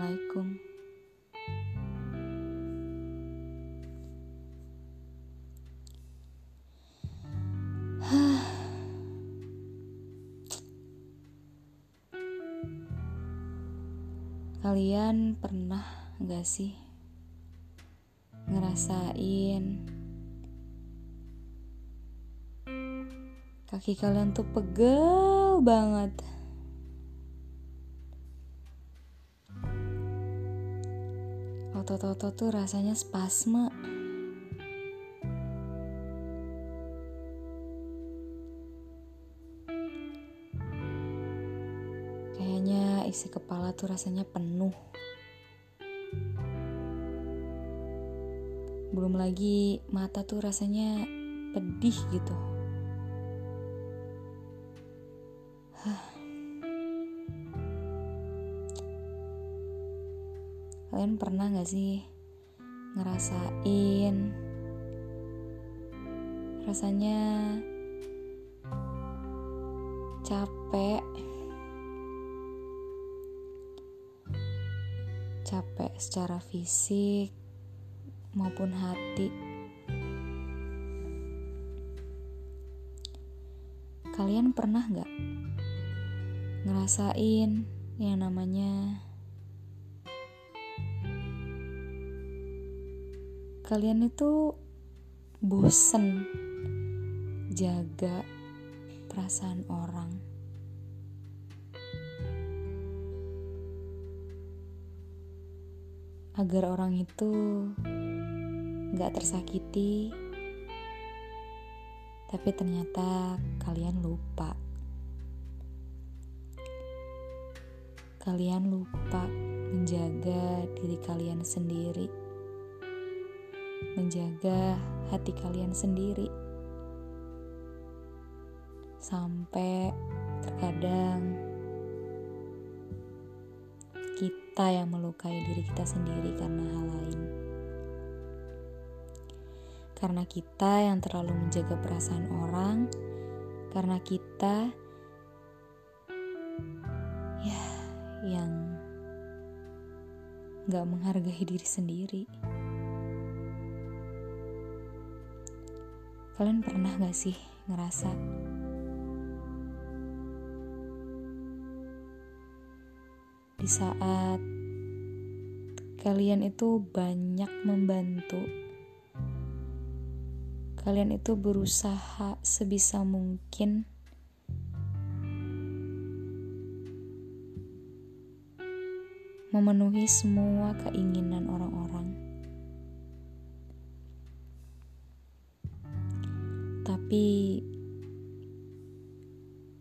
Assalamualaikum. Kalian pernah gak sih ngerasain kaki kalian tuh pegel banget? Otot-otot tuh rasanya spasme. Kayaknya isi kepala tuh rasanya penuh. Belum lagi mata tuh rasanya pedih gitu. Kalian pernah gak sih ngerasain rasanya capek? Capek secara fisik maupun hati. Kalian pernah gak ngerasain yang namanya kalian itu bosen jaga perasaan orang. Agar orang itu gak tersakiti, tapi ternyata kalian lupa. Kalian lupa menjaga diri kalian sendiri menjaga hati kalian sendiri. Sampai terkadang kita yang melukai diri kita sendiri karena hal lain. Karena kita yang terlalu menjaga perasaan orang, karena kita ya yang gak menghargai diri sendiri. Kalian pernah gak sih ngerasa di saat kalian itu banyak membantu, kalian itu berusaha sebisa mungkin memenuhi semua keinginan orang-orang. Tapi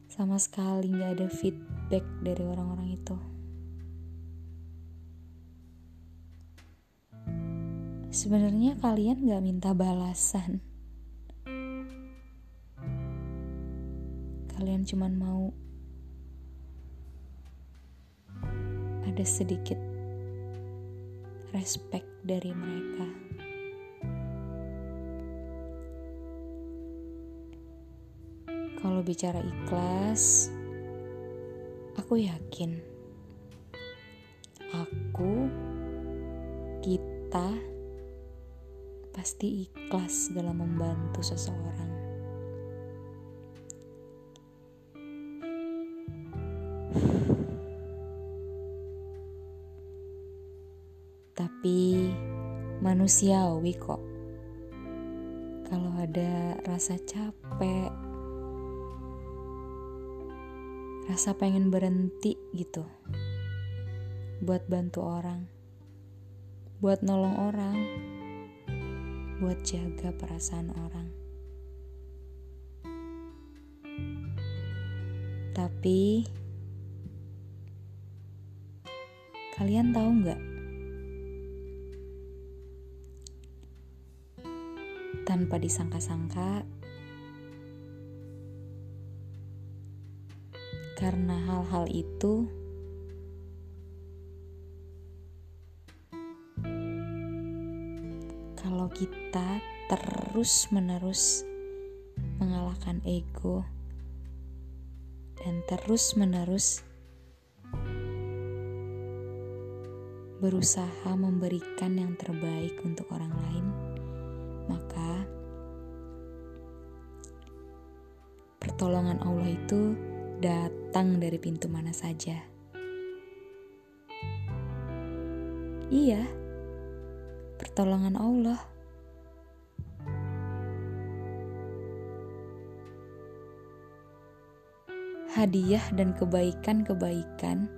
sama sekali nggak ada feedback dari orang-orang itu. Sebenarnya kalian nggak minta balasan. Kalian cuma mau ada sedikit respect dari mereka. Kalau bicara ikhlas, aku yakin aku, kita pasti ikhlas dalam membantu seseorang. Tapi manusiawi kok. Kalau ada rasa capek, rasa pengen berhenti gitu buat bantu orang, buat nolong orang, buat jaga perasaan orang. Tapi kalian tahu nggak? Tanpa disangka-sangka, karena hal-hal itu kalau kita terus-menerus mengalahkan ego dan terus-menerus berusaha memberikan yang terbaik untuk orang lain, maka pertolongan Allah itu datang dari pintu mana saja. Iya, pertolongan Allah. Hadiah dan kebaikan-kebaikan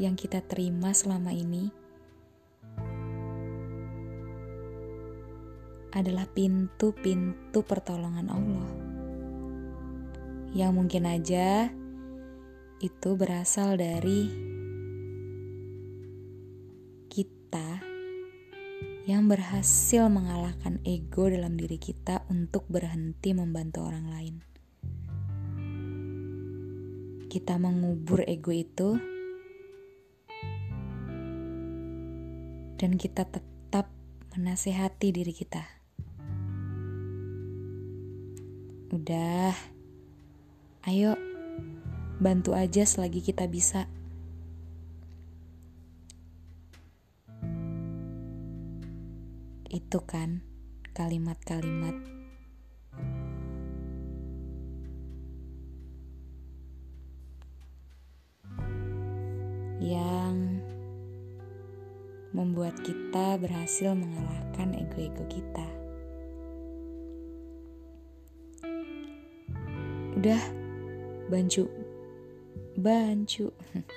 yang kita terima selama ini adalah pintu-pintu pertolongan Allah. Yang mungkin aja itu berasal dari kita yang berhasil mengalahkan ego dalam diri kita untuk berhenti membantu orang lain. Kita mengubur ego itu, dan kita tetap menasehati diri kita. Udah, ayo bantu aja selagi kita bisa. itu kan kalimat-kalimat yang membuat kita berhasil mengalahkan ego-ego kita. Udah, bancu, bancu,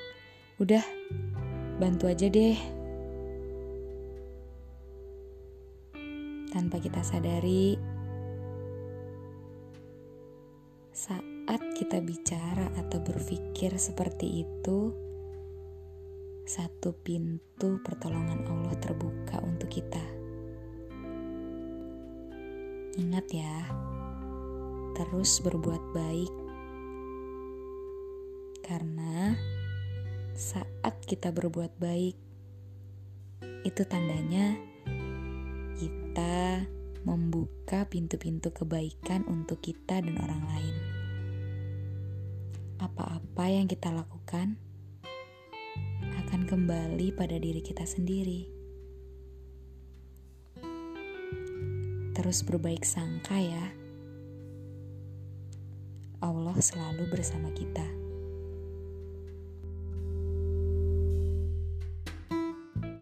udah, bantu aja deh. tanpa kita sadari, saat kita bicara atau berpikir seperti itu, satu pintu pertolongan Allah terbuka untuk kita. Ingat ya, terus berbuat baik, karena saat kita berbuat baik, itu tandanya kita membuka pintu-pintu kebaikan untuk kita dan orang lain. Apa-apa yang kita lakukan akan kembali pada diri kita sendiri. Terus berbaik sangka ya. Allah selalu bersama kita.